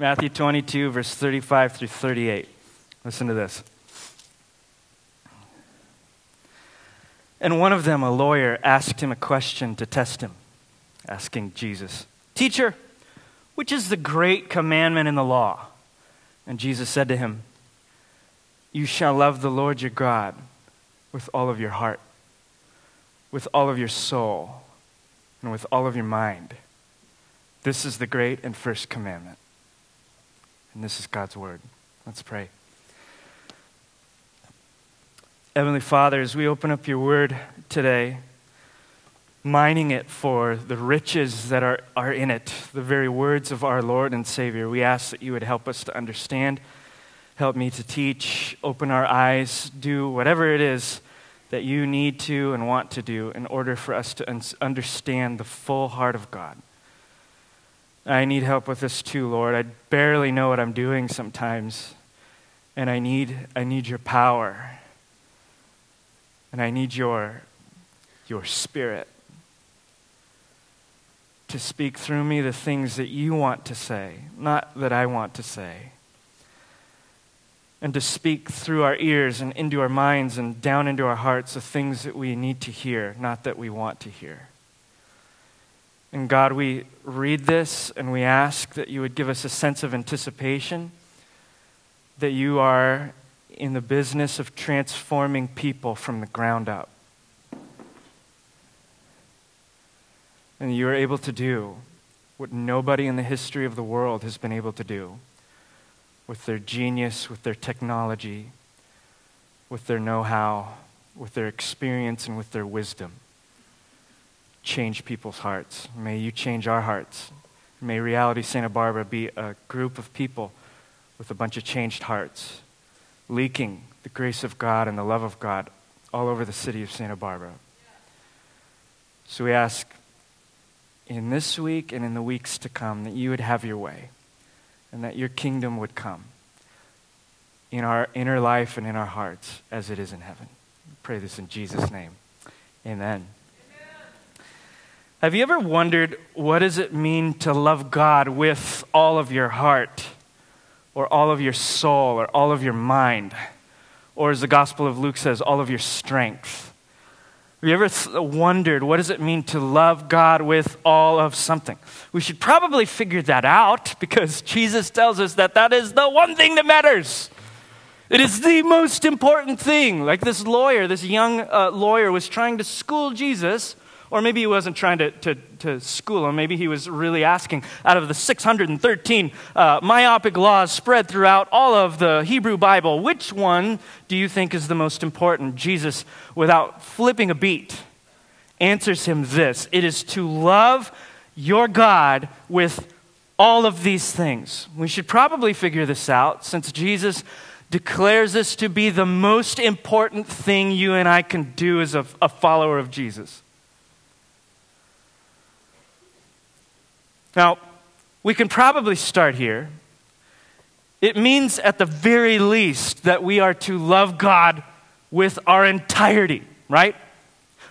Matthew 22, verse 35 through 38. Listen to this. And one of them, a lawyer, asked him a question to test him, asking Jesus, Teacher, which is the great commandment in the law? And Jesus said to him, You shall love the Lord your God with all of your heart, with all of your soul, and with all of your mind. This is the great and first commandment. And this is God's word. Let's pray. Heavenly Father, as we open up your word today, mining it for the riches that are, are in it, the very words of our Lord and Savior, we ask that you would help us to understand, help me to teach, open our eyes, do whatever it is that you need to and want to do in order for us to un- understand the full heart of God. I need help with this too, Lord. I barely know what I'm doing sometimes, and I need, I need your power. And I need your, your spirit to speak through me the things that you want to say, not that I want to say. And to speak through our ears and into our minds and down into our hearts the things that we need to hear, not that we want to hear. And God, we read this and we ask that you would give us a sense of anticipation that you are in the business of transforming people from the ground up. And you are able to do what nobody in the history of the world has been able to do with their genius, with their technology, with their know how, with their experience, and with their wisdom. Change people's hearts. May you change our hearts. May Reality Santa Barbara be a group of people with a bunch of changed hearts leaking the grace of God and the love of God all over the city of Santa Barbara. So we ask in this week and in the weeks to come that you would have your way and that your kingdom would come in our inner life and in our hearts as it is in heaven. We pray this in Jesus' name. Amen. Have you ever wondered what does it mean to love God with all of your heart? or all of your soul or all of your mind, or as the Gospel of Luke says, all of your strength. Have you ever th- wondered what does it mean to love God with all of something? We should probably figure that out because Jesus tells us that that is the one thing that matters. It is the most important thing. Like this lawyer, this young uh, lawyer was trying to school Jesus or maybe he wasn't trying to, to, to school him. Maybe he was really asking out of the 613 uh, myopic laws spread throughout all of the Hebrew Bible, which one do you think is the most important? Jesus, without flipping a beat, answers him this It is to love your God with all of these things. We should probably figure this out since Jesus declares this to be the most important thing you and I can do as a, a follower of Jesus. Now, we can probably start here. It means, at the very least, that we are to love God with our entirety, right?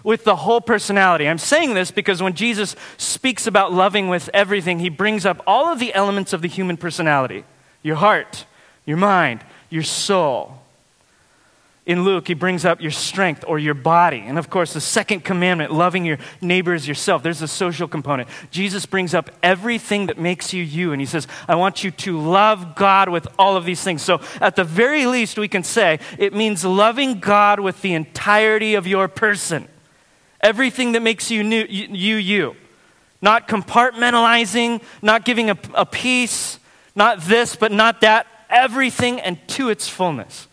With the whole personality. I'm saying this because when Jesus speaks about loving with everything, he brings up all of the elements of the human personality your heart, your mind, your soul, in Luke, he brings up your strength or your body. And of course, the second commandment, loving your neighbor as yourself, there's a social component. Jesus brings up everything that makes you you. And he says, I want you to love God with all of these things. So, at the very least, we can say it means loving God with the entirety of your person. Everything that makes you new, you, you. Not compartmentalizing, not giving a, a piece, not this, but not that. Everything and to its fullness.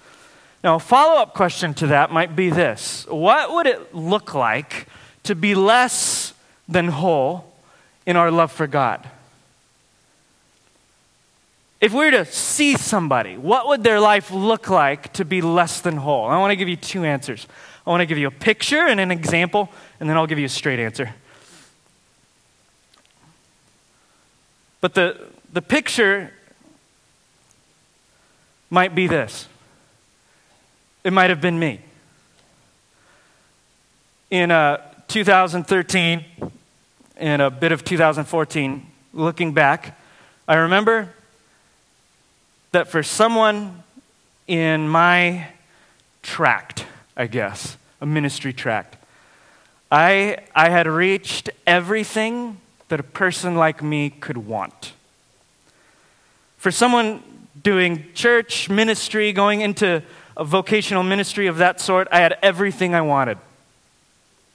Now, a follow up question to that might be this What would it look like to be less than whole in our love for God? If we were to see somebody, what would their life look like to be less than whole? I want to give you two answers. I want to give you a picture and an example, and then I'll give you a straight answer. But the, the picture might be this it might have been me. In uh, 2013 and a bit of 2014, looking back, I remember that for someone in my tract, I guess, a ministry tract, I, I had reached everything that a person like me could want. For someone doing church ministry, going into a vocational ministry of that sort, I had everything I wanted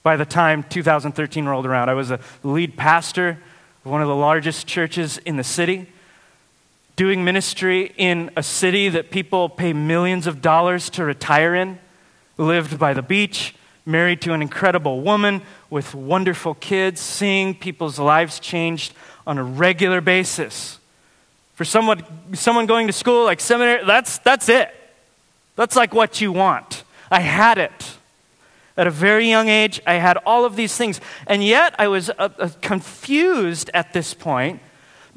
by the time 2013 rolled around. I was a lead pastor of one of the largest churches in the city, doing ministry in a city that people pay millions of dollars to retire in, lived by the beach, married to an incredible woman with wonderful kids, seeing people's lives changed on a regular basis. For someone, someone going to school like seminary, that's, that's it. That's like what you want. I had it. At a very young age, I had all of these things. And yet, I was uh, uh, confused at this point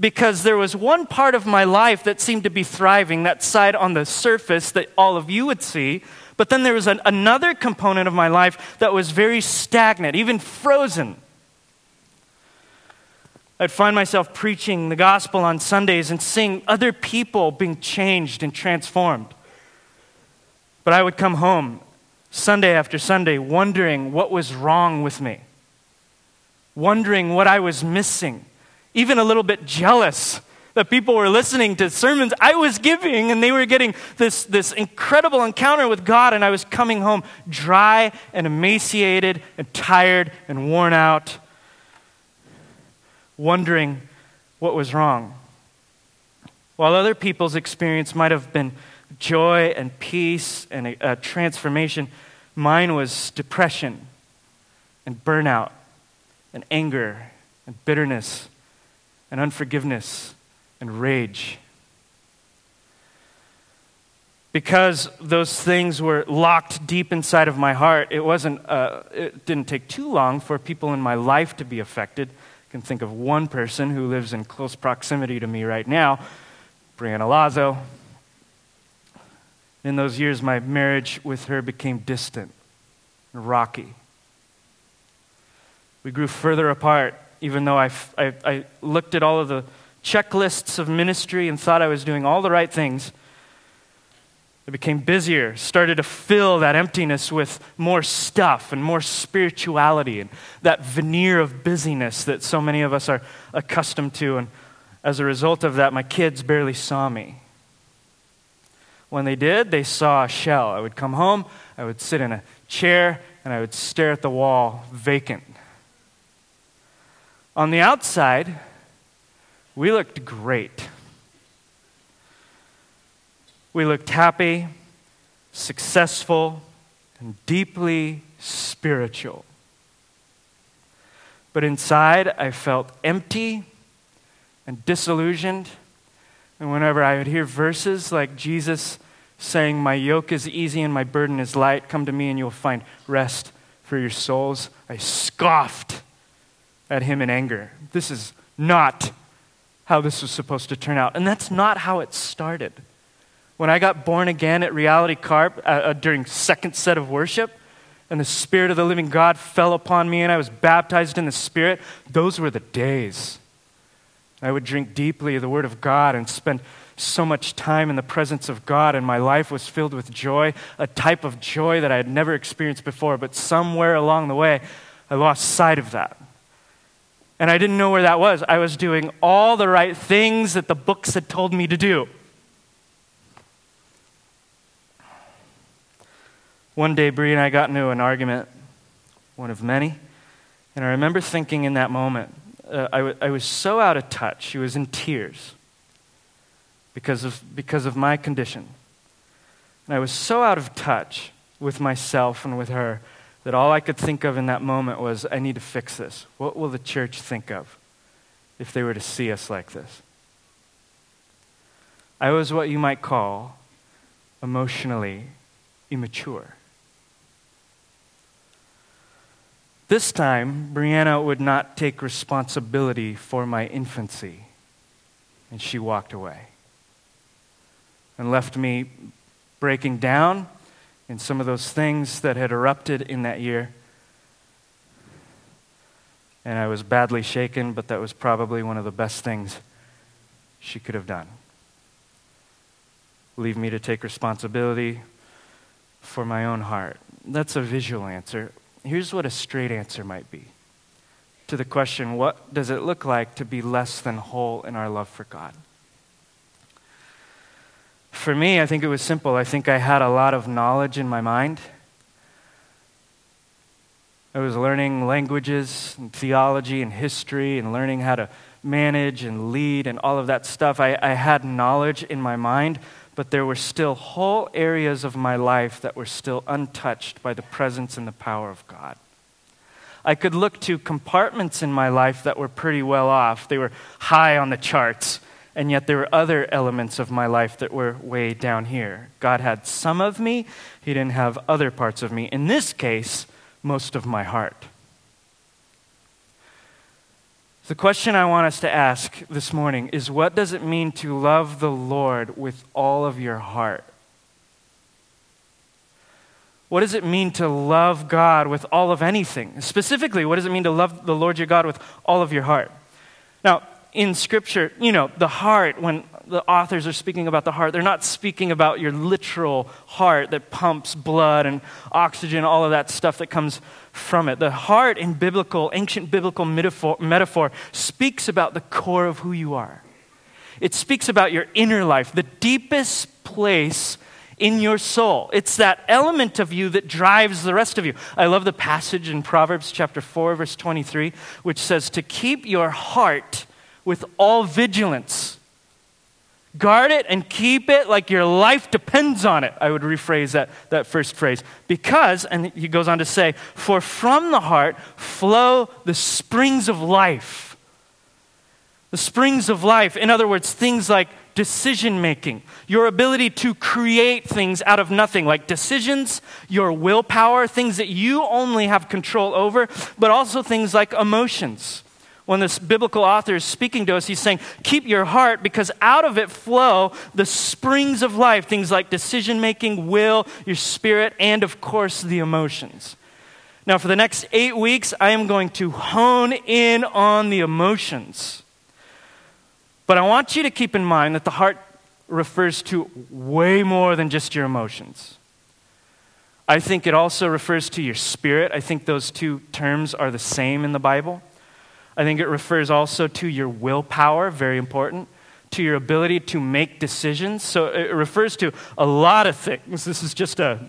because there was one part of my life that seemed to be thriving, that side on the surface that all of you would see. But then there was an, another component of my life that was very stagnant, even frozen. I'd find myself preaching the gospel on Sundays and seeing other people being changed and transformed. But I would come home Sunday after Sunday wondering what was wrong with me, wondering what I was missing, even a little bit jealous that people were listening to sermons I was giving and they were getting this, this incredible encounter with God, and I was coming home dry and emaciated and tired and worn out, wondering what was wrong. While other people's experience might have been joy and peace and a, a transformation. Mine was depression and burnout and anger and bitterness and unforgiveness and rage. Because those things were locked deep inside of my heart, it, wasn't, uh, it didn't take too long for people in my life to be affected. I can think of one person who lives in close proximity to me right now, Brianna Lazo. In those years, my marriage with her became distant and rocky. We grew further apart, even though I, I, I looked at all of the checklists of ministry and thought I was doing all the right things. I became busier, started to fill that emptiness with more stuff and more spirituality and that veneer of busyness that so many of us are accustomed to. And as a result of that, my kids barely saw me. When they did, they saw a shell. I would come home, I would sit in a chair, and I would stare at the wall, vacant. On the outside, we looked great. We looked happy, successful, and deeply spiritual. But inside, I felt empty and disillusioned and whenever I would hear verses like Jesus saying, My yoke is easy and my burden is light, come to me and you'll find rest for your souls, I scoffed at him in anger. This is not how this was supposed to turn out. And that's not how it started. When I got born again at Reality Carp uh, uh, during second set of worship, and the Spirit of the living God fell upon me, and I was baptized in the Spirit, those were the days. I would drink deeply of the Word of God and spend so much time in the presence of God, and my life was filled with joy, a type of joy that I had never experienced before. But somewhere along the way, I lost sight of that. And I didn't know where that was. I was doing all the right things that the books had told me to do. One day, Bree and I got into an argument, one of many, and I remember thinking in that moment, uh, I, w- I was so out of touch. She was in tears because of, because of my condition. And I was so out of touch with myself and with her that all I could think of in that moment was, I need to fix this. What will the church think of if they were to see us like this? I was what you might call emotionally immature. This time, Brianna would not take responsibility for my infancy, and she walked away and left me breaking down in some of those things that had erupted in that year. And I was badly shaken, but that was probably one of the best things she could have done. leave me to take responsibility for my own heart. That's a visual answer. Here's what a straight answer might be to the question what does it look like to be less than whole in our love for God? For me, I think it was simple. I think I had a lot of knowledge in my mind. I was learning languages and theology and history and learning how to manage and lead and all of that stuff. I, I had knowledge in my mind, but there were still whole areas of my life that were still untouched by the presence and the power of God. I could look to compartments in my life that were pretty well off. They were high on the charts, and yet there were other elements of my life that were way down here. God had some of me, He didn't have other parts of me. In this case, most of my heart. The question I want us to ask this morning is what does it mean to love the Lord with all of your heart? What does it mean to love God with all of anything? Specifically, what does it mean to love the Lord your God with all of your heart? Now, in Scripture, you know, the heart, when the authors are speaking about the heart, they're not speaking about your literal heart that pumps blood and oxygen, all of that stuff that comes from it. The heart in biblical, ancient biblical metaphor, metaphor speaks about the core of who you are. It speaks about your inner life, the deepest place in your soul. It's that element of you that drives the rest of you. I love the passage in Proverbs chapter 4 verse 23 which says to keep your heart with all vigilance Guard it and keep it like your life depends on it. I would rephrase that, that first phrase. Because, and he goes on to say, for from the heart flow the springs of life. The springs of life. In other words, things like decision making, your ability to create things out of nothing, like decisions, your willpower, things that you only have control over, but also things like emotions when this biblical author is speaking to us, he's saying, Keep your heart because out of it flow the springs of life, things like decision making, will, your spirit, and of course the emotions. Now, for the next eight weeks, I am going to hone in on the emotions. But I want you to keep in mind that the heart refers to way more than just your emotions. I think it also refers to your spirit. I think those two terms are the same in the Bible. I think it refers also to your willpower, very important, to your ability to make decisions. So it refers to a lot of things. This is just a,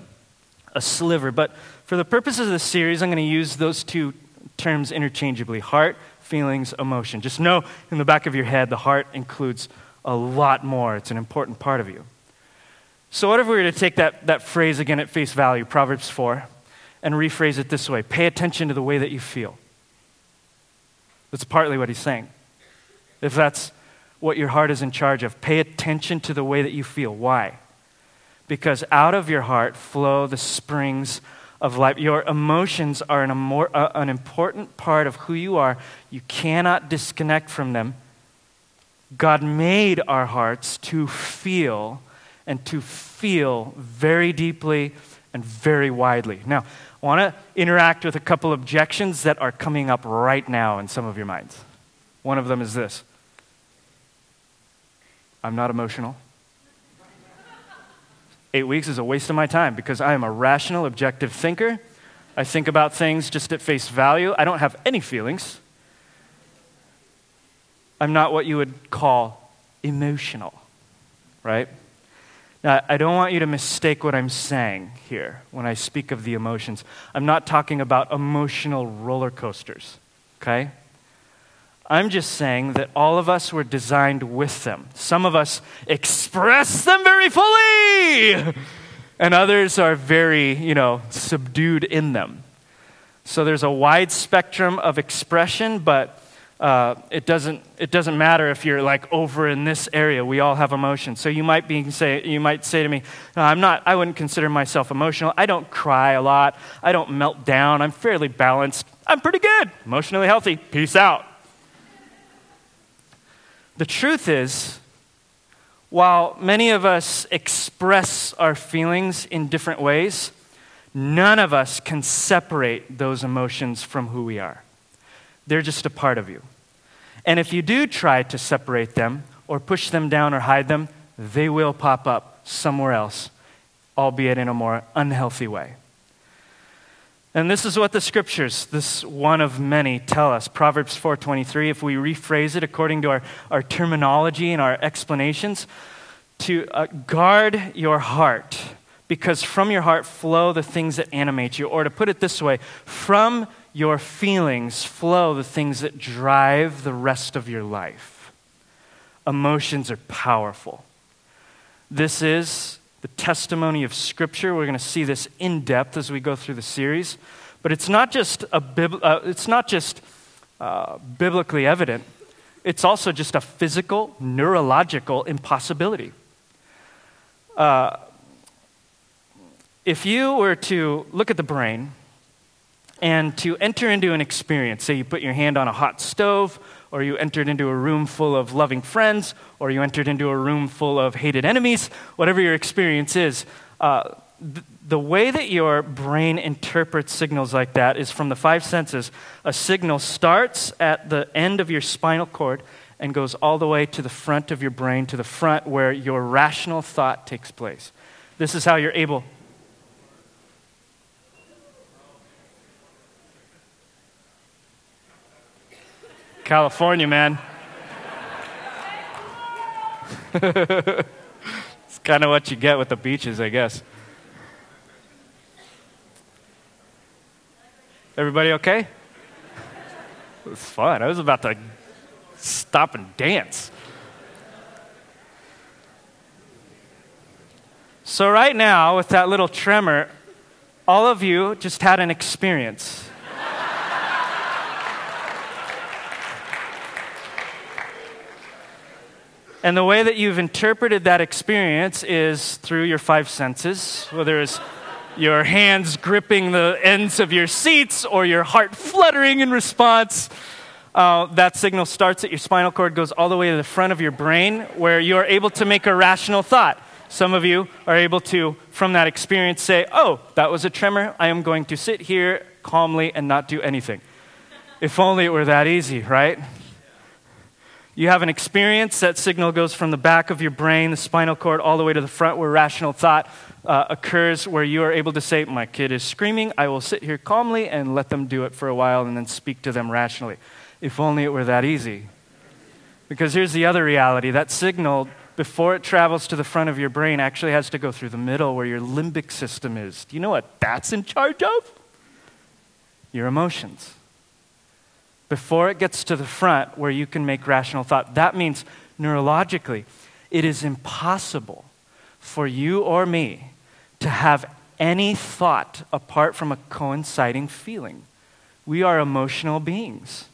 a sliver. But for the purposes of this series, I'm going to use those two terms interchangeably heart, feelings, emotion. Just know in the back of your head, the heart includes a lot more. It's an important part of you. So, what if we were to take that, that phrase again at face value, Proverbs 4, and rephrase it this way pay attention to the way that you feel. That's partly what he's saying. If that's what your heart is in charge of, pay attention to the way that you feel. Why? Because out of your heart flow the springs of life. Your emotions are an, more, uh, an important part of who you are. You cannot disconnect from them. God made our hearts to feel and to feel very deeply and very widely. Now, want to interact with a couple objections that are coming up right now in some of your minds. One of them is this I'm not emotional. Eight weeks is a waste of my time because I am a rational, objective thinker. I think about things just at face value. I don't have any feelings. I'm not what you would call emotional, right? Now, I don't want you to mistake what I'm saying here when I speak of the emotions. I'm not talking about emotional roller coasters, okay? I'm just saying that all of us were designed with them. Some of us express them very fully, and others are very, you know, subdued in them. So there's a wide spectrum of expression, but uh, it, doesn't, it doesn't matter if you're like over in this area. We all have emotions. So you might, be, say, you might say to me, no, I'm not, I wouldn't consider myself emotional. I don't cry a lot. I don't melt down. I'm fairly balanced. I'm pretty good, emotionally healthy. Peace out. The truth is, while many of us express our feelings in different ways, none of us can separate those emotions from who we are. They're just a part of you. And if you do try to separate them or push them down or hide them, they will pop up somewhere else, albeit in a more unhealthy way. And this is what the scriptures, this one of many, tell us. Proverbs 4.23, if we rephrase it according to our, our terminology and our explanations, to uh, guard your heart, because from your heart flow the things that animate you. Or to put it this way, from your feelings flow the things that drive the rest of your life. Emotions are powerful. This is the testimony of Scripture. We're going to see this in depth as we go through the series. But it's not just, a uh, it's not just uh, biblically evident, it's also just a physical, neurological impossibility. Uh, if you were to look at the brain and to enter into an experience, say you put your hand on a hot stove, or you entered into a room full of loving friends, or you entered into a room full of hated enemies, whatever your experience is, uh, th- the way that your brain interprets signals like that is from the five senses. A signal starts at the end of your spinal cord and goes all the way to the front of your brain, to the front where your rational thought takes place. This is how you're able California, man. it's kind of what you get with the beaches, I guess. Everybody okay? It was fun. I was about to stop and dance. So, right now, with that little tremor, all of you just had an experience. And the way that you've interpreted that experience is through your five senses, whether it's your hands gripping the ends of your seats or your heart fluttering in response. Uh, that signal starts at your spinal cord, goes all the way to the front of your brain, where you are able to make a rational thought. Some of you are able to, from that experience, say, Oh, that was a tremor. I am going to sit here calmly and not do anything. If only it were that easy, right? You have an experience, that signal goes from the back of your brain, the spinal cord, all the way to the front where rational thought uh, occurs, where you are able to say, My kid is screaming, I will sit here calmly and let them do it for a while and then speak to them rationally. If only it were that easy. Because here's the other reality that signal, before it travels to the front of your brain, actually has to go through the middle where your limbic system is. Do you know what that's in charge of? Your emotions before it gets to the front where you can make rational thought. That means neurologically, it is impossible for you or me to have any thought apart from a coinciding feeling. We are emotional beings.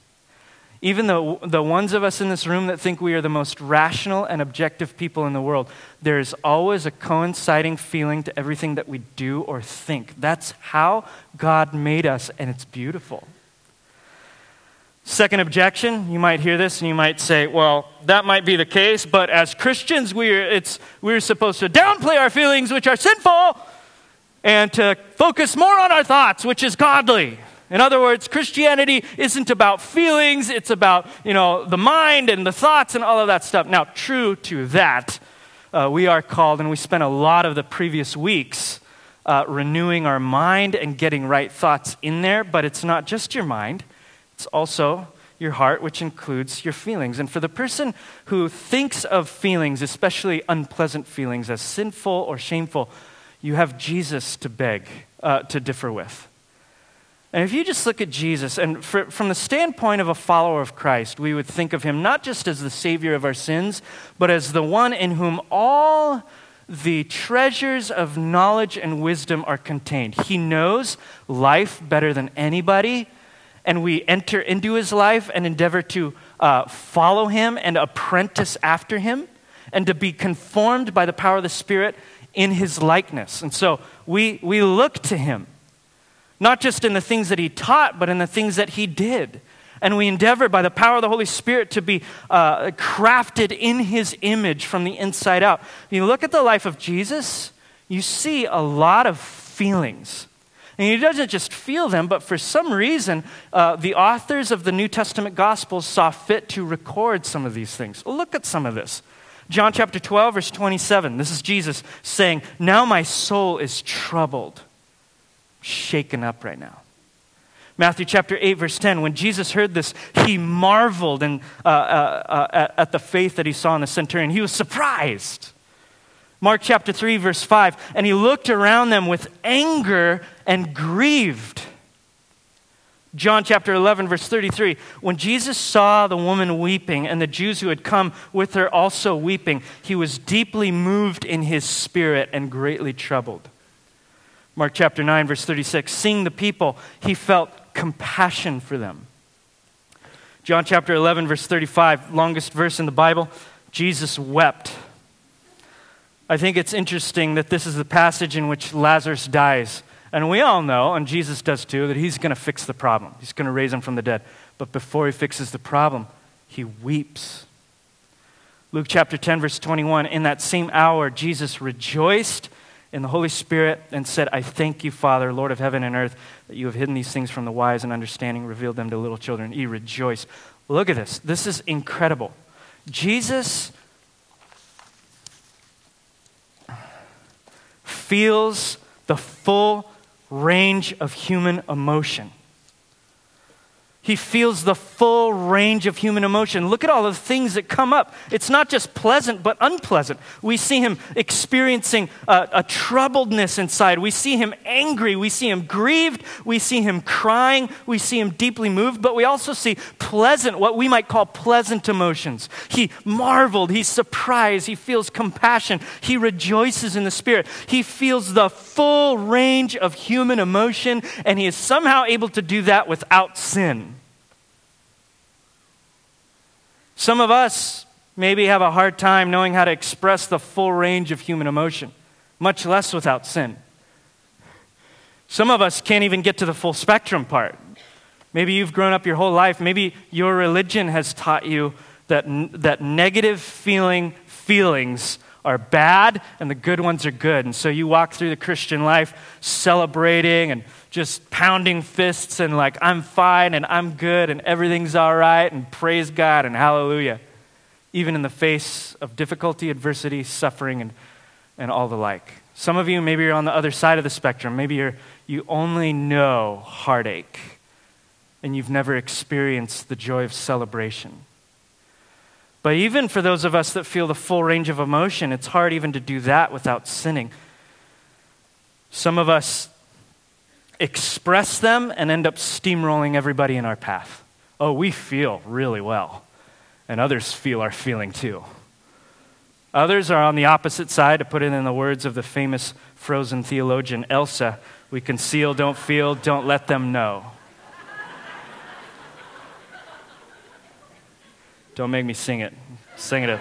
Even the, the ones of us in this room that think we are the most rational and objective people in the world, there is always a coinciding feeling to everything that we do or think. That's how God made us, and it's beautiful. Second objection, you might hear this and you might say, well, that might be the case, but as Christians, we're, it's, we're supposed to downplay our feelings, which are sinful, and to focus more on our thoughts, which is godly. In other words, Christianity isn't about feelings, it's about, you know, the mind and the thoughts and all of that stuff. Now, true to that, uh, we are called, and we spent a lot of the previous weeks uh, renewing our mind and getting right thoughts in there, but it's not just your mind. It's also your heart, which includes your feelings. And for the person who thinks of feelings, especially unpleasant feelings, as sinful or shameful, you have Jesus to beg, uh, to differ with. And if you just look at Jesus, and for, from the standpoint of a follower of Christ, we would think of him not just as the Savior of our sins, but as the one in whom all the treasures of knowledge and wisdom are contained. He knows life better than anybody and we enter into his life and endeavor to uh, follow him and apprentice after him and to be conformed by the power of the Spirit in his likeness. And so we, we look to him, not just in the things that he taught, but in the things that he did. And we endeavor by the power of the Holy Spirit to be uh, crafted in his image from the inside out. You look at the life of Jesus, you see a lot of feelings and he doesn't just feel them, but for some reason, uh, the authors of the New Testament Gospels saw fit to record some of these things. Well, look at some of this. John chapter 12, verse 27. This is Jesus saying, Now my soul is troubled, shaken up right now. Matthew chapter 8, verse 10. When Jesus heard this, he marveled uh, uh, uh, at the faith that he saw in the centurion. He was surprised. Mark chapter 3, verse 5. And he looked around them with anger and grieved. John chapter 11, verse 33. When Jesus saw the woman weeping and the Jews who had come with her also weeping, he was deeply moved in his spirit and greatly troubled. Mark chapter 9, verse 36. Seeing the people, he felt compassion for them. John chapter 11, verse 35, longest verse in the Bible. Jesus wept. I think it's interesting that this is the passage in which Lazarus dies. And we all know, and Jesus does too, that he's going to fix the problem. He's going to raise him from the dead. But before he fixes the problem, he weeps. Luke chapter 10, verse 21 In that same hour, Jesus rejoiced in the Holy Spirit and said, I thank you, Father, Lord of heaven and earth, that you have hidden these things from the wise and understanding, revealed them to little children. He rejoiced. Look at this. This is incredible. Jesus feels the full range of human emotion. He feels the full range of human emotion. Look at all the things that come up. It's not just pleasant, but unpleasant. We see him experiencing a, a, troubledness inside. We see him angry. We see him grieved. We see him crying. We see him deeply moved. But we also see pleasant, what we might call pleasant emotions. He marveled. He's surprised. He feels compassion. He rejoices in the Spirit. He feels the full range of human emotion, and he is somehow able to do that without sin. Some of us maybe have a hard time knowing how to express the full range of human emotion, much less without sin. Some of us can't even get to the full spectrum part. Maybe you've grown up your whole life. Maybe your religion has taught you that, that negative feeling feelings are bad and the good ones are good. And so you walk through the Christian life celebrating and just pounding fists and like, I'm fine and I'm good and everything's all right and praise God and hallelujah. Even in the face of difficulty, adversity, suffering, and, and all the like. Some of you, maybe you're on the other side of the spectrum. Maybe you're, you only know heartache and you've never experienced the joy of celebration. But even for those of us that feel the full range of emotion, it's hard even to do that without sinning. Some of us express them and end up steamrolling everybody in our path. Oh, we feel really well, and others feel our feeling too. Others are on the opposite side, to put it in the words of the famous frozen theologian Elsa we conceal, don't feel, don't let them know. Don't make me sing it. Sing it a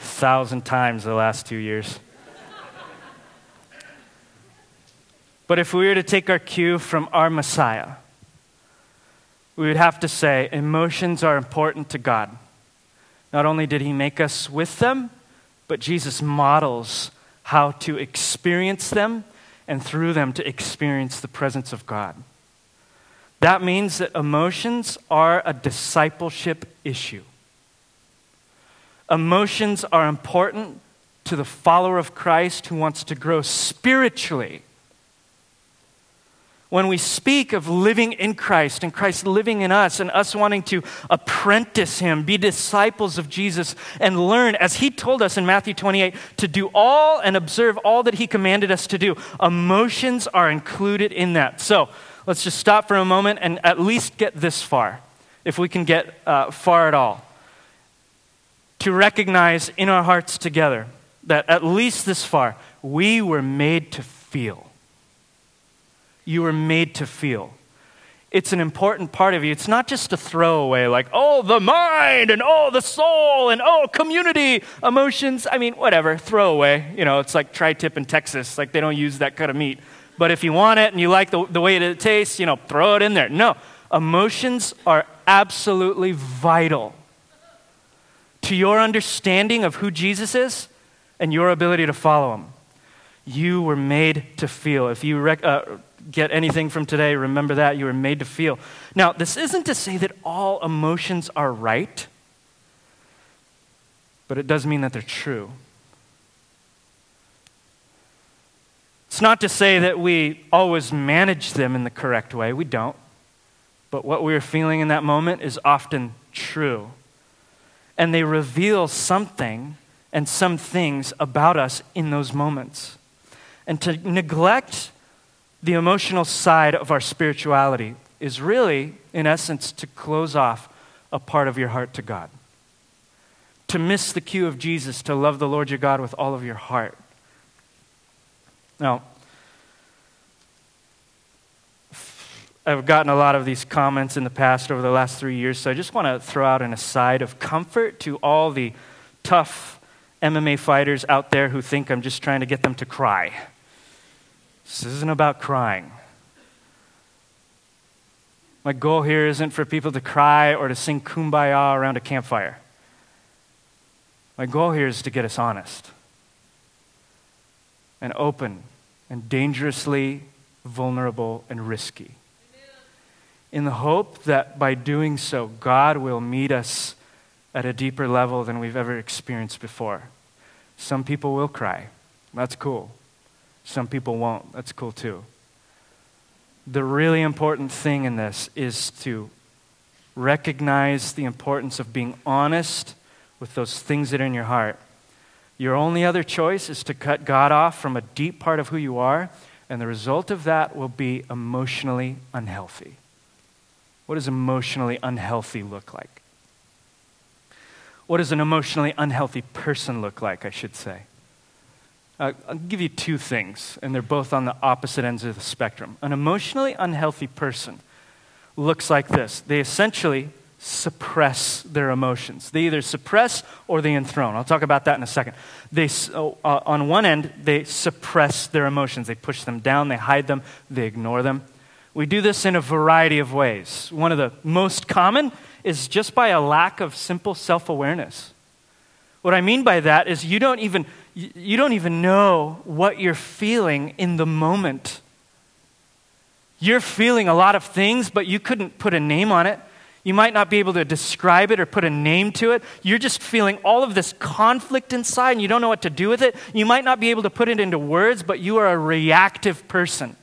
thousand times the last two years. But if we were to take our cue from our Messiah, we would have to say emotions are important to God. Not only did he make us with them, but Jesus models how to experience them and through them to experience the presence of God. That means that emotions are a discipleship issue. Emotions are important to the follower of Christ who wants to grow spiritually when we speak of living in Christ and Christ living in us and us wanting to apprentice Him, be disciples of Jesus, and learn, as He told us in Matthew 28, to do all and observe all that He commanded us to do, emotions are included in that. So let's just stop for a moment and at least get this far, if we can get uh, far at all. To recognize in our hearts together that at least this far, we were made to feel you were made to feel. It's an important part of you. It's not just a throwaway, like, oh, the mind and oh, the soul and oh, community emotions. I mean, whatever, throwaway. You know, it's like tri tip in Texas. Like, they don't use that kind of meat. But if you want it and you like the, the way it tastes, you know, throw it in there. No, emotions are absolutely vital to your understanding of who Jesus is and your ability to follow him. You were made to feel. If you rec- uh, get anything from today, remember that. You were made to feel. Now, this isn't to say that all emotions are right. but it does mean that they're true. It's not to say that we always manage them in the correct way. We don't. But what we are feeling in that moment is often true. And they reveal something and some things about us in those moments. And to neglect the emotional side of our spirituality is really, in essence, to close off a part of your heart to God. To miss the cue of Jesus to love the Lord your God with all of your heart. Now, I've gotten a lot of these comments in the past over the last three years, so I just want to throw out an aside of comfort to all the tough MMA fighters out there who think I'm just trying to get them to cry. This isn't about crying. My goal here isn't for people to cry or to sing kumbaya around a campfire. My goal here is to get us honest and open and dangerously vulnerable and risky in the hope that by doing so, God will meet us at a deeper level than we've ever experienced before. Some people will cry. That's cool. Some people won't. That's cool too. The really important thing in this is to recognize the importance of being honest with those things that are in your heart. Your only other choice is to cut God off from a deep part of who you are, and the result of that will be emotionally unhealthy. What does emotionally unhealthy look like? What does an emotionally unhealthy person look like, I should say? Uh, I'll give you two things, and they're both on the opposite ends of the spectrum. An emotionally unhealthy person looks like this they essentially suppress their emotions. They either suppress or they enthrone. I'll talk about that in a second. They, uh, on one end, they suppress their emotions, they push them down, they hide them, they ignore them. We do this in a variety of ways. One of the most common is just by a lack of simple self awareness. What I mean by that is you don't even, you don't even know what you're feeling in the moment. You're feeling a lot of things, but you couldn't put a name on it. You might not be able to describe it or put a name to it. You're just feeling all of this conflict inside and you don't know what to do with it. You might not be able to put it into words, but you are a reactive person.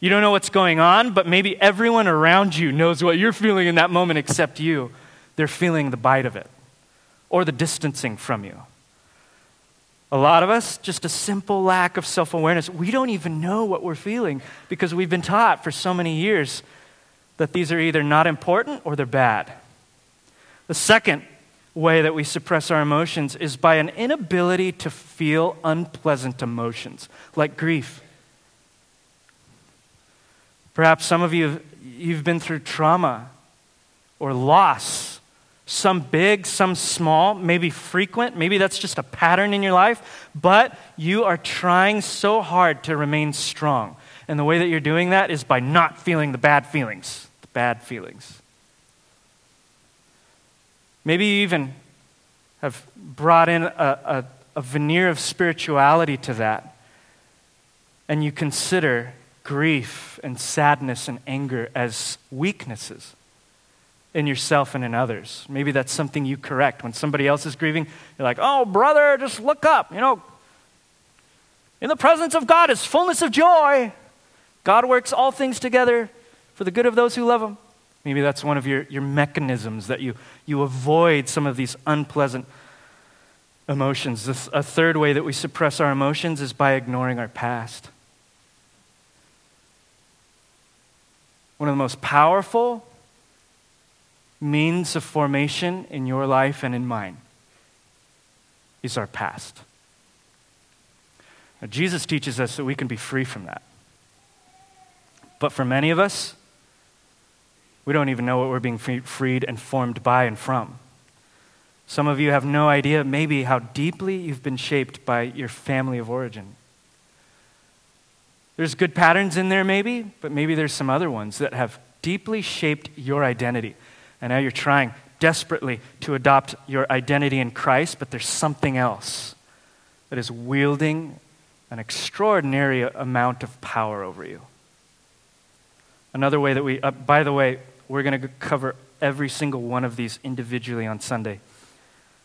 You don't know what's going on, but maybe everyone around you knows what you're feeling in that moment except you. They're feeling the bite of it or the distancing from you. A lot of us, just a simple lack of self awareness. We don't even know what we're feeling because we've been taught for so many years that these are either not important or they're bad. The second way that we suppress our emotions is by an inability to feel unpleasant emotions like grief Perhaps some of you, you've been through trauma or loss, some big, some small, maybe frequent, maybe that's just a pattern in your life, but you are trying so hard to remain strong. And the way that you're doing that is by not feeling the bad feelings, the bad feelings. Maybe you even have brought in a, a, a veneer of spirituality to that, and you consider grief and sadness and anger as weaknesses in yourself and in others. Maybe that's something you correct. When somebody else is grieving, you're like, oh, brother, just look up. You know, in the presence of God is fullness of joy. God works all things together for the good of those who love Him. Maybe that's one of your, your mechanisms that you, you avoid some of these unpleasant emotions. A third way that we suppress our emotions is by ignoring our past. one of the most powerful means of formation in your life and in mine is our past. Now, Jesus teaches us that we can be free from that. But for many of us, we don't even know what we're being freed and formed by and from. Some of you have no idea, maybe, how deeply you've been shaped by your family of origin. There's good patterns in there, maybe, but maybe there's some other ones that have deeply shaped your identity. And now you're trying desperately to adopt your identity in Christ, but there's something else that is wielding an extraordinary amount of power over you. Another way that we, uh, by the way, we're going to cover every single one of these individually on Sunday.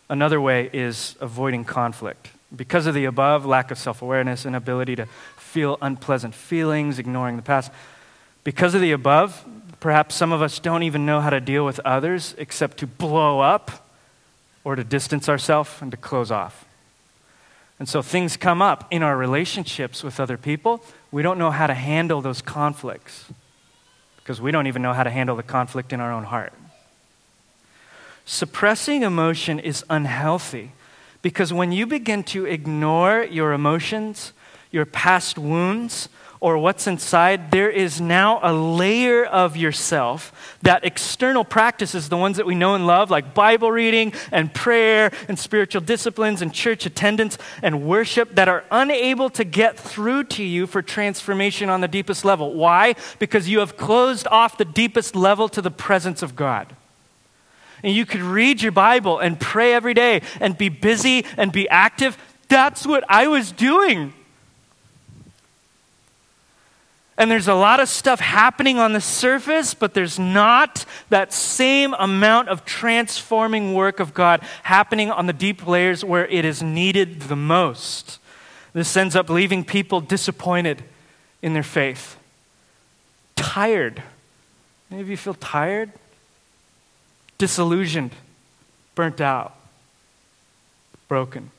Another way is avoiding conflict. Because of the above, lack of self awareness, inability to feel unpleasant feelings, ignoring the past, because of the above, perhaps some of us don't even know how to deal with others except to blow up or to distance ourselves and to close off. And so things come up in our relationships with other people. We don't know how to handle those conflicts because we don't even know how to handle the conflict in our own heart. Suppressing emotion is unhealthy because when you begin to ignore your emotions, your past wounds, or what's inside, there is now a layer of yourself that external practices, the ones that we know and love, like Bible reading and prayer and spiritual disciplines and church attendance and worship, that are unable to get through to you for transformation on the deepest level. Why? Because you have closed off the deepest level to the presence of God and you could read your Bible and pray every day and be busy and be active. That's what I was doing. And there's a lot of stuff happening on the surface, but there's not that same amount of transforming work of God happening on the deep layers where it is needed the most. This ends up leaving people disappointed in their faith, tired. Any of you feel tired? disillusioned, burnt out, broken.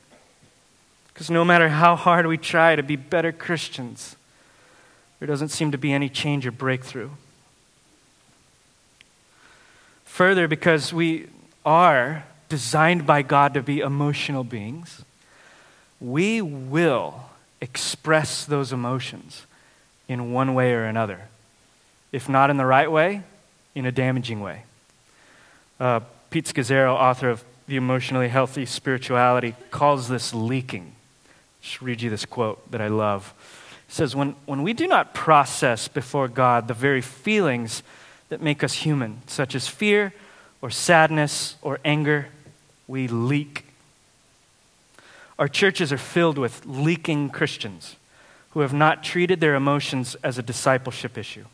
Because no matter how hard we try to be better Christians, there doesn't seem to be any change or breakthrough. Further, because we are designed by God to be emotional beings, we will express those emotions in one way or another. If not in the right way, in a damaging way. Uh, Pete Scazzero, author of The Emotionally Healthy Spirituality, calls this leaking. I'll just read you this quote that I love. Says, when, when we do not process before God the very feelings that make us human, such as fear or sadness or anger, we leak. Our churches are filled with leaking Christians who have not treated their emotions as a discipleship issue.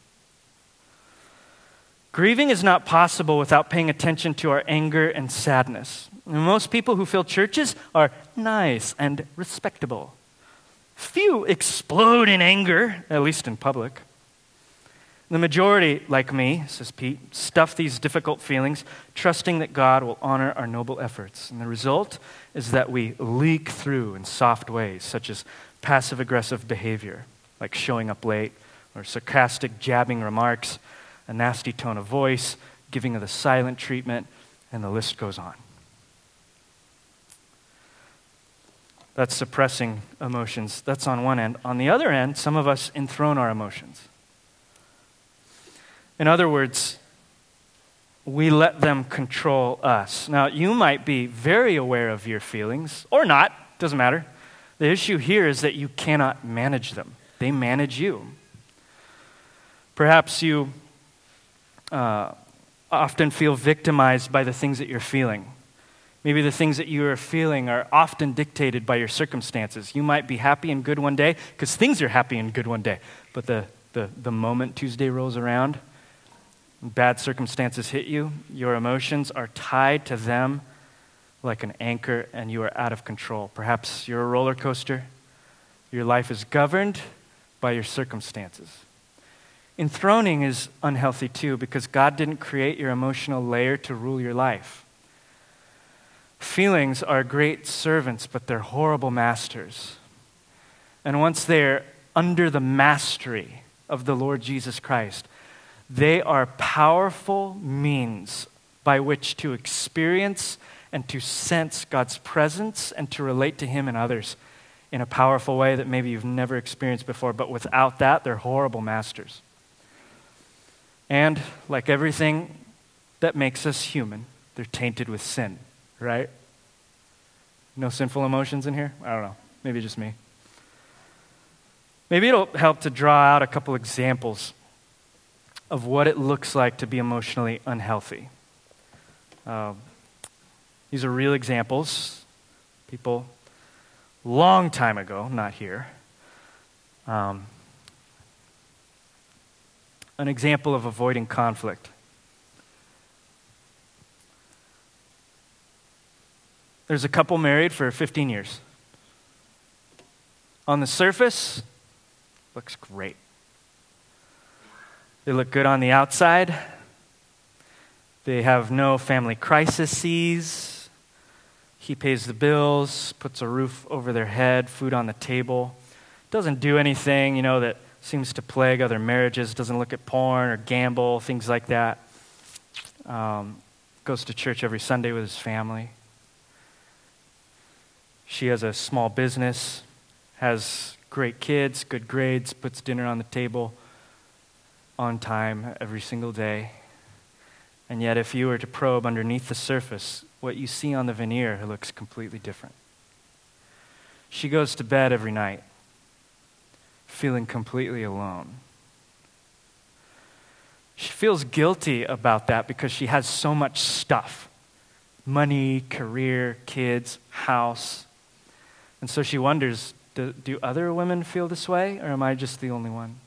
Grieving is not possible without paying attention to our anger and sadness. Most people who fill churches are nice and respectable. Few explode in anger, at least in public. The majority, like me, says Pete, stuff these difficult feelings, trusting that God will honor our noble efforts. And the result is that we leak through in soft ways, such as passive aggressive behavior, like showing up late, or sarcastic, jabbing remarks, a nasty tone of voice, giving of the silent treatment, and the list goes on. That's suppressing emotions. That's on one end. On the other end, some of us enthrone our emotions. In other words, we let them control us. Now, you might be very aware of your feelings, or not, doesn't matter. The issue here is that you cannot manage them, they manage you. Perhaps you uh, often feel victimized by the things that you're feeling. Maybe the things that you are feeling are often dictated by your circumstances. You might be happy and good one day because things are happy and good one day. But the, the, the moment Tuesday rolls around, bad circumstances hit you, your emotions are tied to them like an anchor and you are out of control. Perhaps you're a roller coaster. Your life is governed by your circumstances. Enthroning is unhealthy too because God didn't create your emotional layer to rule your life. Feelings are great servants, but they're horrible masters. And once they're under the mastery of the Lord Jesus Christ, they are powerful means by which to experience and to sense God's presence and to relate to Him and others in a powerful way that maybe you've never experienced before. But without that, they're horrible masters. And like everything that makes us human, they're tainted with sin, right? No sinful emotions in here? I don't know. Maybe just me. Maybe it'll help to draw out a couple examples of what it looks like to be emotionally unhealthy. Uh, these are real examples. People long time ago, not here, um, an example of avoiding conflict. There's a couple married for 15 years. On the surface, looks great. They look good on the outside. They have no family crises. He pays the bills, puts a roof over their head, food on the table. Doesn't do anything, you know, that seems to plague other marriages. Doesn't look at porn or gamble, things like that. Um, goes to church every Sunday with his family. She has a small business, has great kids, good grades, puts dinner on the table on time every single day. And yet, if you were to probe underneath the surface, what you see on the veneer looks completely different. She goes to bed every night feeling completely alone. She feels guilty about that because she has so much stuff money, career, kids, house. And so she wonders do, do, other women feel this way, or am I just the only one?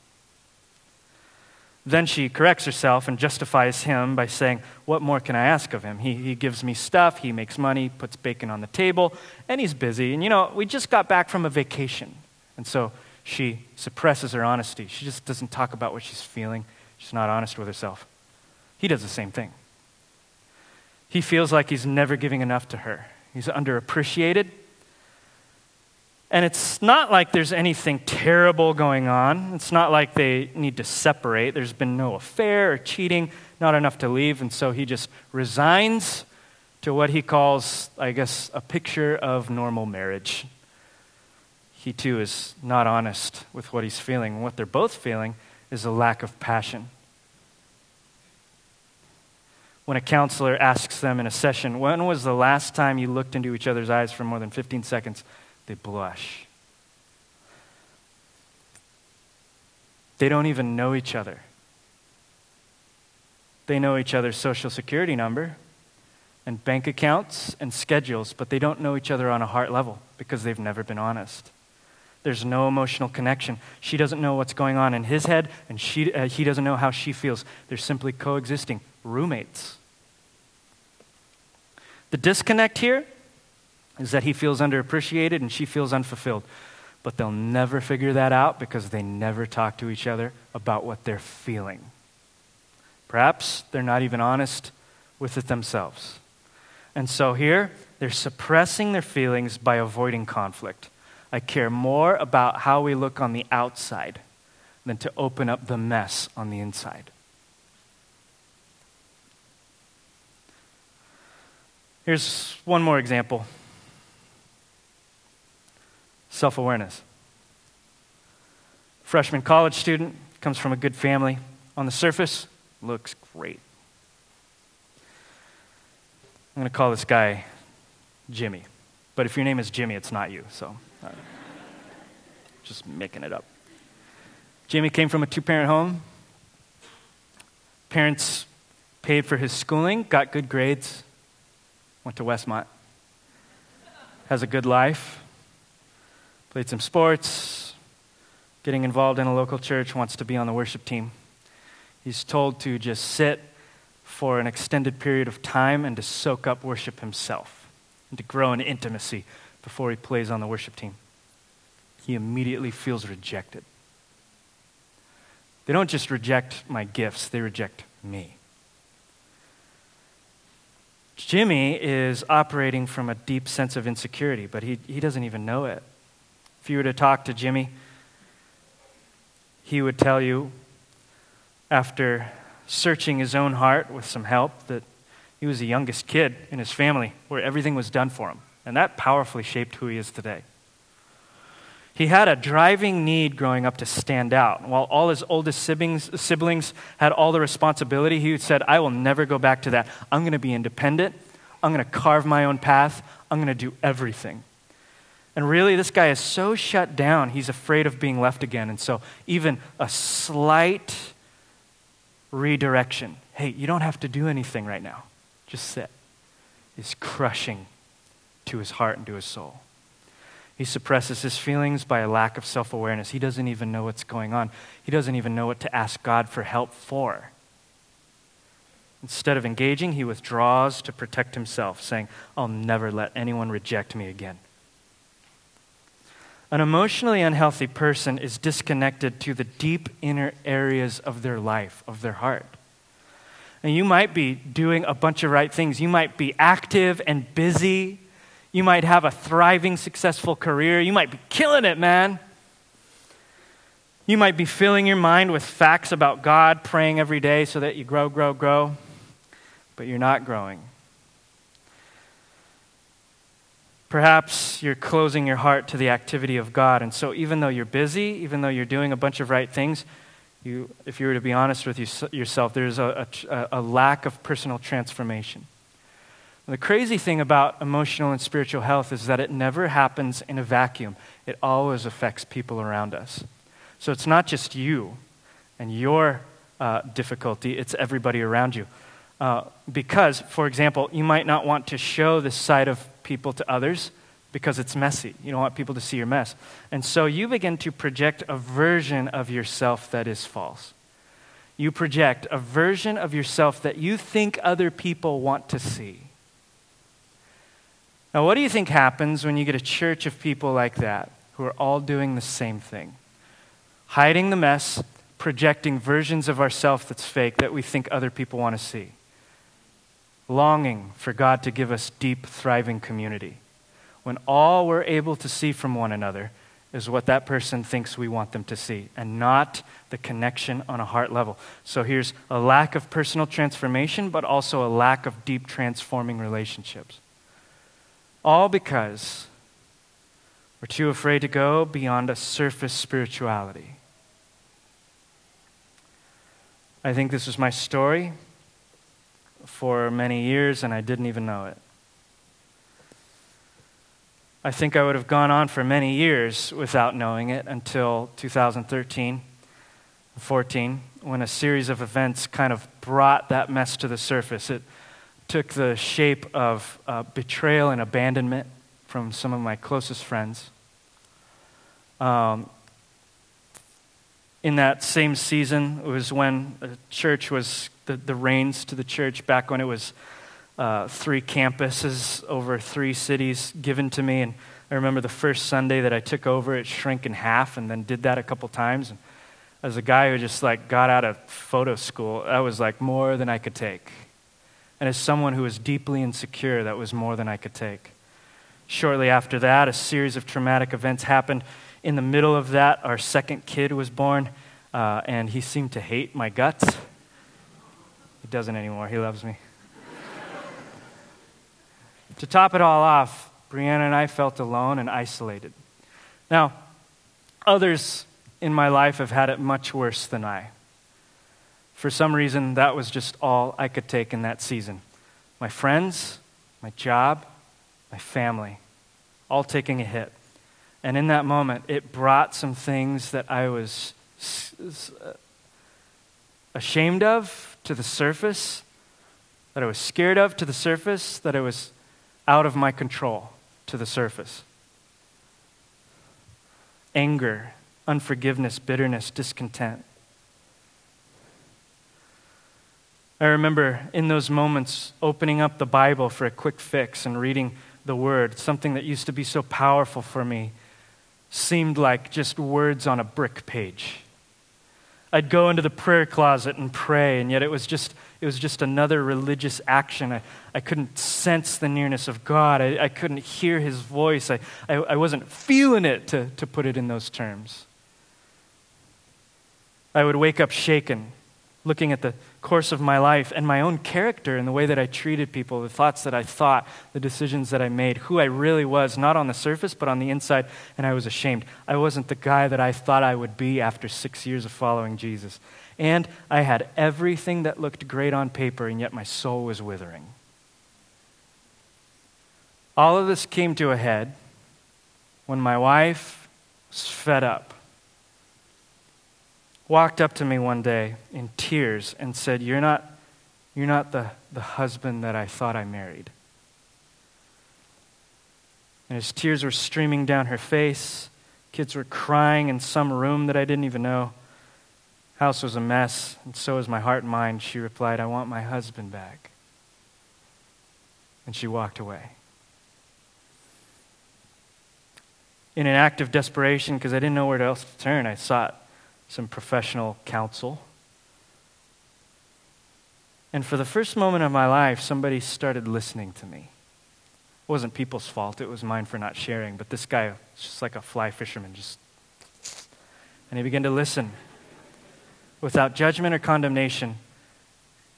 Then she corrects herself and justifies him by saying, What more can I ask of him? He, he gives me stuff, he makes money, puts bacon on the table, and he's busy. And you know, we just got back from a vacation. And so she suppresses her honesty. She just doesn't talk about what she's feeling. She's not honest with herself. He does the same thing. He feels like he's never giving enough to her. He's underappreciated. And it's not like there's anything terrible going on. It's not like they need to separate. There's been no affair or cheating, not enough to leave. And so he just resigns to what he calls, I guess, a picture of normal marriage. He too is not honest with what he's feeling. what they're both feeling is a lack of passion. When a counselor asks them in a session, when was the last time you looked into each other's eyes for more than 15 seconds? They blush. They don't even know each other. They know each other's social security number and bank accounts and schedules, but they don't know each other on a heart level because they've never been honest. There's no emotional connection. She doesn't know what's going on in his head, and she, uh, he doesn't know how she feels. They're simply coexisting, roommates. The disconnect here is that he feels underappreciated and she feels unfulfilled. But they'll never figure that out because they never talk to each other about what they're feeling. Perhaps they're not even honest with it themselves. And so here, they're suppressing their feelings by avoiding conflict. I care more about how we look on the outside than to open up the mess on the inside. Here's one more example self awareness. Freshman college student, comes from a good family. On the surface, looks great. I'm going to call this guy Jimmy. But if your name is Jimmy, it's not you, so uh, just making it up. Jimmy came from a two parent home. Parents paid for his schooling, got good grades, went to Westmont, has a good life played some sports, getting involved in a local church, wants to be on the worship team. He's told to just sit for an extended period of time and to soak up worship himself and to grow in intimacy before he plays on the worship team. He immediately feels rejected. They don't just reject my gifts, they reject me. Jimmy is operating from a deep sense of insecurity, but he, he doesn't even know it. If you were to talk to Jimmy, he would tell you, after searching his own heart with some help, that he was the youngest kid in his family where everything was done for him. And that powerfully shaped who he is today. He had a driving need growing up to stand out. While all his oldest siblings, siblings had all the responsibility, he said, I will never go back to that. I'm going to be independent. I'm going to carve my own path. I'm going to do everything. And really, this guy is so shut down, he's afraid of being left again. And so, even a slight redirection hey, you don't have to do anything right now, just sit is crushing to his heart and to his soul. He suppresses his feelings by a lack of self awareness. He doesn't even know what's going on, he doesn't even know what to ask God for help for. Instead of engaging, he withdraws to protect himself, saying, I'll never let anyone reject me again. An emotionally unhealthy person is disconnected to the deep inner areas of their life, of their heart. And you might be doing a bunch of right things. You might be active and busy. You might have a thriving, successful career. You might be killing it, man. You might be filling your mind with facts about God, praying every day so that you grow, grow, grow, but you're not growing. Perhaps you're closing your heart to the activity of God. And so, even though you're busy, even though you're doing a bunch of right things, you, if you were to be honest with you, yourself, there's a, a, a lack of personal transformation. The crazy thing about emotional and spiritual health is that it never happens in a vacuum, it always affects people around us. So, it's not just you and your uh, difficulty, it's everybody around you. Uh, because, for example, you might not want to show this side of people to others because it's messy. You don't want people to see your mess. And so you begin to project a version of yourself that is false. You project a version of yourself that you think other people want to see. Now, what do you think happens when you get a church of people like that who are all doing the same thing? Hiding the mess, projecting versions of ourselves that's fake that we think other people want to see longing for God to give us deep, thriving community. When all we're able to see from one another is what that person thinks we want them to see, and not the connection on a heart level. So here's a lack of personal transformation, but also a lack of deep, transforming relationships. All because we're too afraid to go beyond a surface spirituality. I think this is my story for many years, and I didn't even know it. I think I would have gone on for many years without knowing it until 2013, 14, when a series of events kind of brought that mess to the surface. It took the shape of uh, betrayal and abandonment from some of my closest friends. Um, in that same season it was when the church was the, the reins to the church back when it was uh, three campuses over three cities given to me. And I remember the first Sunday that I took over, it shrank in half and then did that a couple times. And as a guy who just like got out of photo school, that was like more than I could take. And as someone who was deeply insecure, that was more than I could take. Shortly after that, a series of traumatic events happened. In the middle of that, our second kid was born, uh, and he seemed to hate my guts. Doesn't anymore. He loves me. to top it all off, Brianna and I felt alone and isolated. Now, others in my life have had it much worse than I. For some reason, that was just all I could take in that season. My friends, my job, my family, all taking a hit. And in that moment, it brought some things that I was uh, ashamed of to the surface, that I was scared of to the surface, that I was out of my control to the surface. Anger, unforgiveness, bitterness, discontent. I remember in those moments opening up the Bible for a quick fix and reading the Word, something that used to be so powerful for me seemed like just words on a brick page. I'd go into the prayer closet and pray, and yet it was just, it was just another religious action. I, I couldn't sense the nearness of God. I, I couldn't hear his voice. I, I, I wasn't feeling it, to, to put it in those terms. I would wake up shaken, looking at the course of my life and my own character and the way that I treated people, the thoughts that I thought, the decisions that I made, who I really was, not on the surface, but on the inside, and I was ashamed. I wasn't the guy that I thought I would be after six years of following Jesus. And I had everything that looked great on paper, and yet my soul was withering. All of this came to a head when my wife was fed up walked up to me one day in tears and said, You're not, you're not the, the husband that I thought I married. And his tears were streaming down her face. Kids were crying in some room that I didn't even know. House was a mess, and so was my heart and mind. She replied, I want my husband back. And she walked away. In an act of desperation, because I didn't know where else to turn, I sought some professional counsel. And for the first moment of my life, somebody started listening to me. It wasn't people's fault, it was mine for not sharing. But this guy was just like a fly fisherman, just. And he began to listen without judgment or condemnation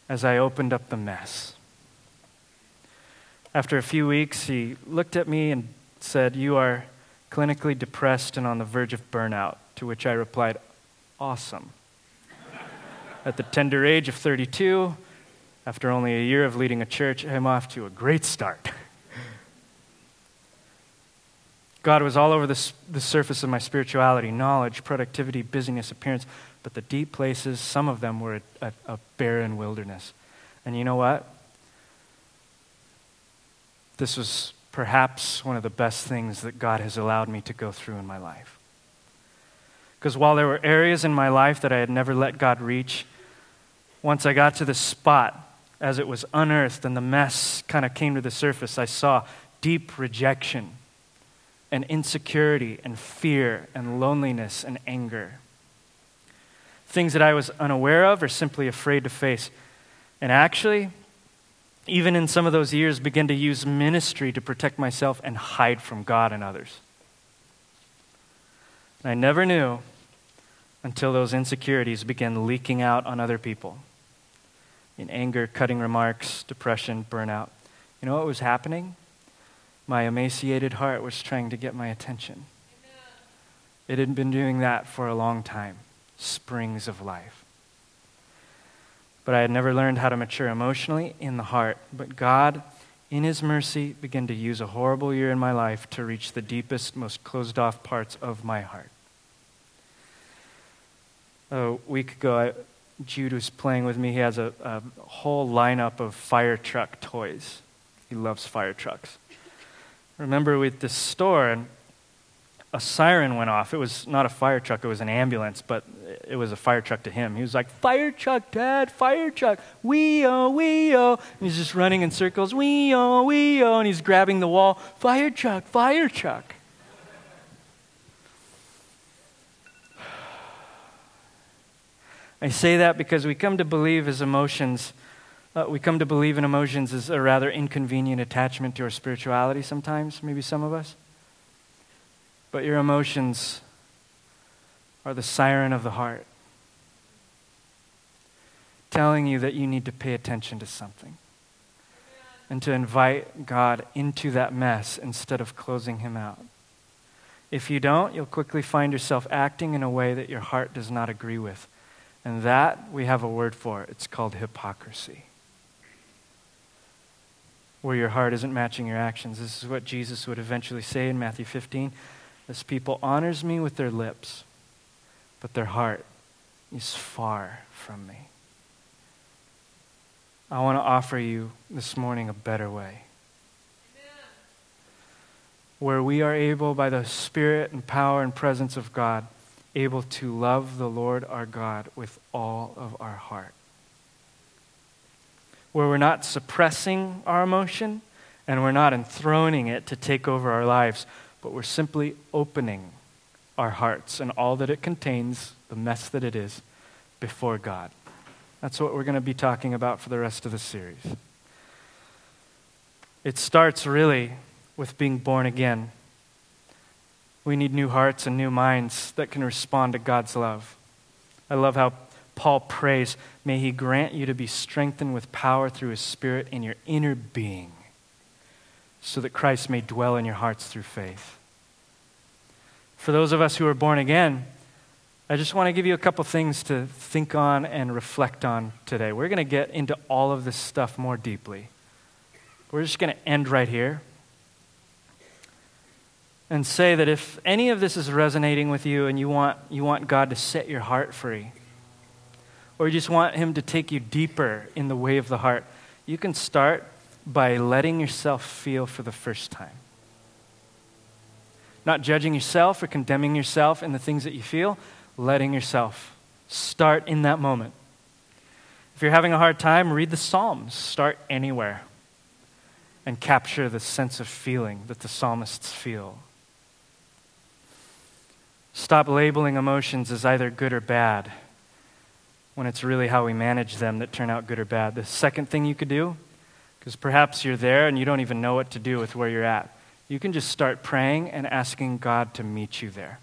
as I opened up the mess. After a few weeks, he looked at me and said, You are clinically depressed and on the verge of burnout. To which I replied, Awesome. at the tender age of 32, after only a year of leading a church, I'm off to a great start. God was all over the, the surface of my spirituality knowledge, productivity, busyness, appearance. But the deep places, some of them were a, a, a barren wilderness. And you know what? This was perhaps one of the best things that God has allowed me to go through in my life. Because while there were areas in my life that I had never let God reach, once I got to the spot as it was unearthed and the mess kind of came to the surface, I saw deep rejection and insecurity and fear and loneliness and anger things that I was unaware of or simply afraid to face. And actually, even in some of those years, began to use ministry to protect myself and hide from God and others. And I never knew until those insecurities began leaking out on other people in anger, cutting remarks, depression, burnout. You know what was happening? My emaciated heart was trying to get my attention. It had been doing that for a long time springs of life. But I had never learned how to mature emotionally in the heart. But God, in His mercy, began to use a horrible year in my life to reach the deepest, most closed off parts of my heart. A week ago, I, Jude was playing with me. He has a, a whole lineup of fire truck toys. He loves fire trucks. remember with this store, and a siren went off. It was not a fire truck, it was an ambulance, but it was a fire truck to him. He was like, Fire truck, Dad, fire truck, wee oh, wee oh. And he's just running in circles, wee oh, wee oh, and he's grabbing the wall, Fire truck, fire truck. I say that because we come to believe as emotions, uh, we come to believe in emotions as a rather inconvenient attachment to our spirituality sometimes, maybe some of us. But your emotions are the siren of the heart, telling you that you need to pay attention to something and to invite God into that mess instead of closing him out. If you don't, you'll quickly find yourself acting in a way that your heart does not agree with. And that we have a word for. It's called hypocrisy. Where your heart isn't matching your actions. This is what Jesus would eventually say in Matthew 15. This people honors me with their lips, but their heart is far from me. I want to offer you this morning a better way. Amen. Where we are able, by the Spirit and power and presence of God, able to love the Lord our God with all of our heart. Where we're not suppressing our emotion and we're not enthroning it to take over our lives, but we're simply opening our hearts and all that it contains, the mess that it is, before God. That's what we're going to be talking about for the rest of the series. It starts really with being born again. We need new hearts and new minds that can respond to God's love. I love how Paul prays, May He grant you to be strengthened with power through His Spirit in your inner being so that Christ may dwell in your hearts through faith. For those of us who are born again, I just want to give you a couple things to think on and reflect on today. We're going to get into all of this stuff more deeply. We're just going to end right here and say that if any of this is resonating with you and you want, you want God to set your heart free, or you just want Him to take you deeper in the way of the heart, you can start by letting yourself feel for the first time. Not judging yourself or condemning yourself in the things that you feel, letting yourself Start in that moment. If you're having a hard time, read the Psalms. Start anywhere and capture the sense of feeling that the psalmists feel. Stop labeling emotions as either good or bad when it's really how we manage them that turn out good or bad. The second thing you could do, because perhaps you're there and you don't even know what to do with where you're at, you can just start praying and asking God to meet you there.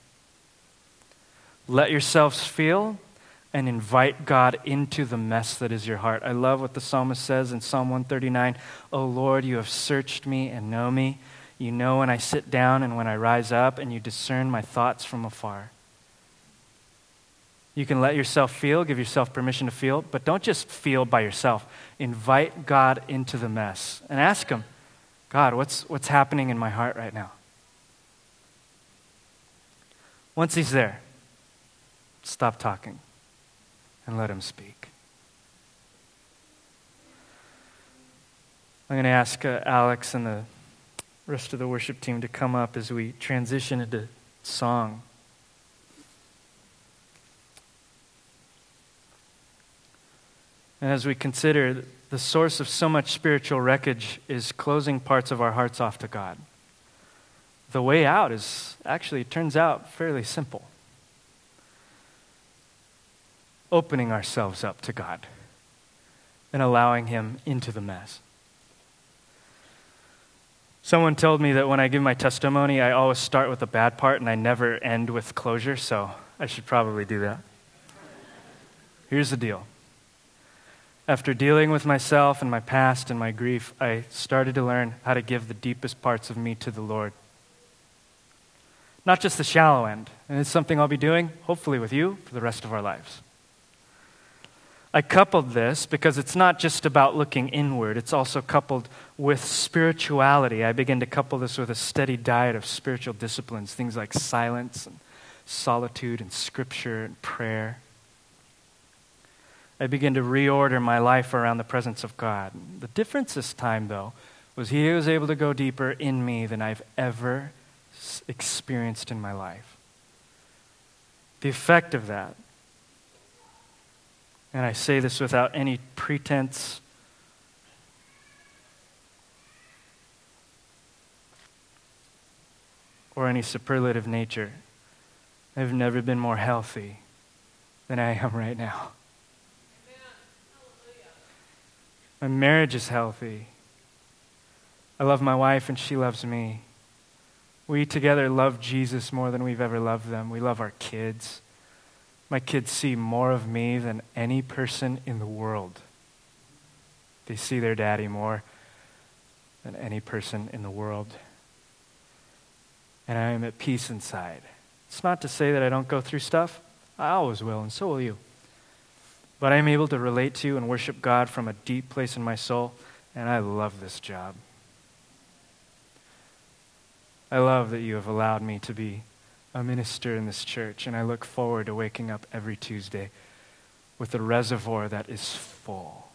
Let yourselves feel and invite God into the mess that is your heart. I love what the psalmist says in Psalm 139 Oh Lord, you have searched me and know me. You know when I sit down and when I rise up, and you discern my thoughts from afar. You can let yourself feel, give yourself permission to feel, but don't just feel by yourself. Invite God into the mess and ask Him, God, what's, what's happening in my heart right now? Once He's there, stop talking and let Him speak. I'm going to ask uh, Alex and the rest of the worship team to come up as we transition into song. And as we consider the source of so much spiritual wreckage is closing parts of our hearts off to God. The way out is actually, turns out, fairly simple opening ourselves up to God and allowing Him into the mess. Someone told me that when I give my testimony, I always start with the bad part and I never end with closure, so I should probably do that. Here's the deal. After dealing with myself and my past and my grief, I started to learn how to give the deepest parts of me to the Lord. Not just the shallow end, and it's something I'll be doing, hopefully, with you for the rest of our lives. I coupled this because it's not just about looking inward, it's also coupled with spirituality. I begin to couple this with a steady diet of spiritual disciplines, things like silence and solitude and scripture and prayer. I begin to reorder my life around the presence of God. The difference this time, though, was He was able to go deeper in me than I've ever experienced in my life. The effect of that and I say this without any pretense. Or any superlative nature. I've never been more healthy than I am right now. My marriage is healthy. I love my wife and she loves me. We together love Jesus more than we've ever loved them. We love our kids. My kids see more of me than any person in the world. They see their daddy more than any person in the world. And I am at peace inside. It's not to say that I don't go through stuff. I always will, and so will you. But I'm able to relate to and worship God from a deep place in my soul, and I love this job. I love that you have allowed me to be a minister in this church, and I look forward to waking up every Tuesday with a reservoir that is full.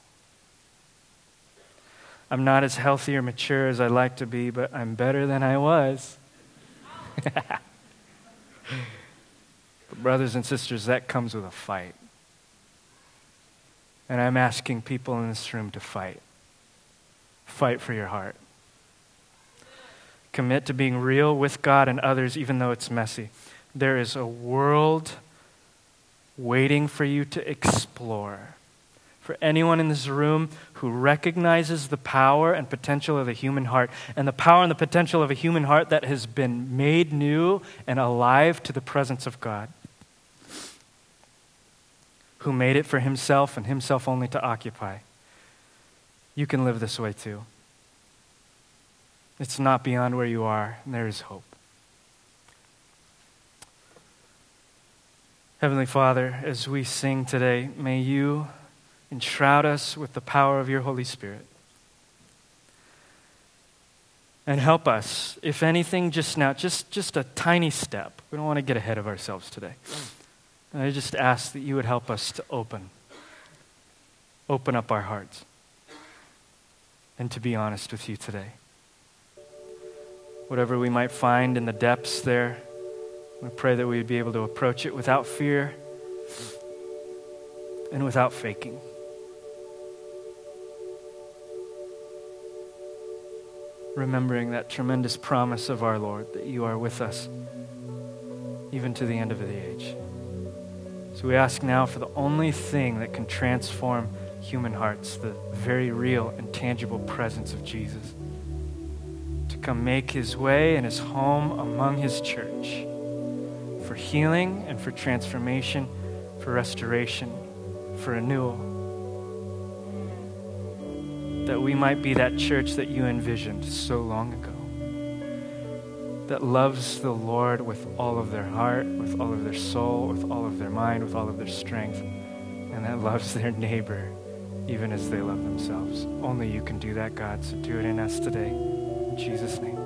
I'm not as healthy or mature as I'd like to be, but I'm better than I was. but brothers and sisters, that comes with a fight. And I'm asking people in this room to fight. Fight for your heart. Commit to being real with God and others, even though it's messy. There is a world waiting for you to explore. For anyone in this room who recognizes the power and potential of the human heart, and the power and the potential of a human heart that has been made new and alive to the presence of God, who made it for himself and himself only to occupy, you can live this way too. It's not beyond where you are, and there is hope. Heavenly Father, as we sing today, may you enshroud us with the power of your Holy Spirit. And help us, if anything, just now, just, just a tiny step. We don't want to get ahead of ourselves today. And I just ask that you would help us to open, open up our hearts, and to be honest with you today whatever we might find in the depths there. We pray that we'd be able to approach it without fear, and without faking. Remembering that tremendous promise of our Lord that you are with us even to the end of the age. So we ask now for the only thing that can transform human hearts, the very real and tangible presence of Jesus, to come make his way and his home among his church for healing and for transformation, for restoration, for renewal. That we might be that church that you envisioned so long ago that loves the Lord with all of their heart, with all of their soul, with all of their mind, with all of their strength, and that loves their neighbor even as they love themselves. Only you can do that, God. So do it in us today. In Jesus' name.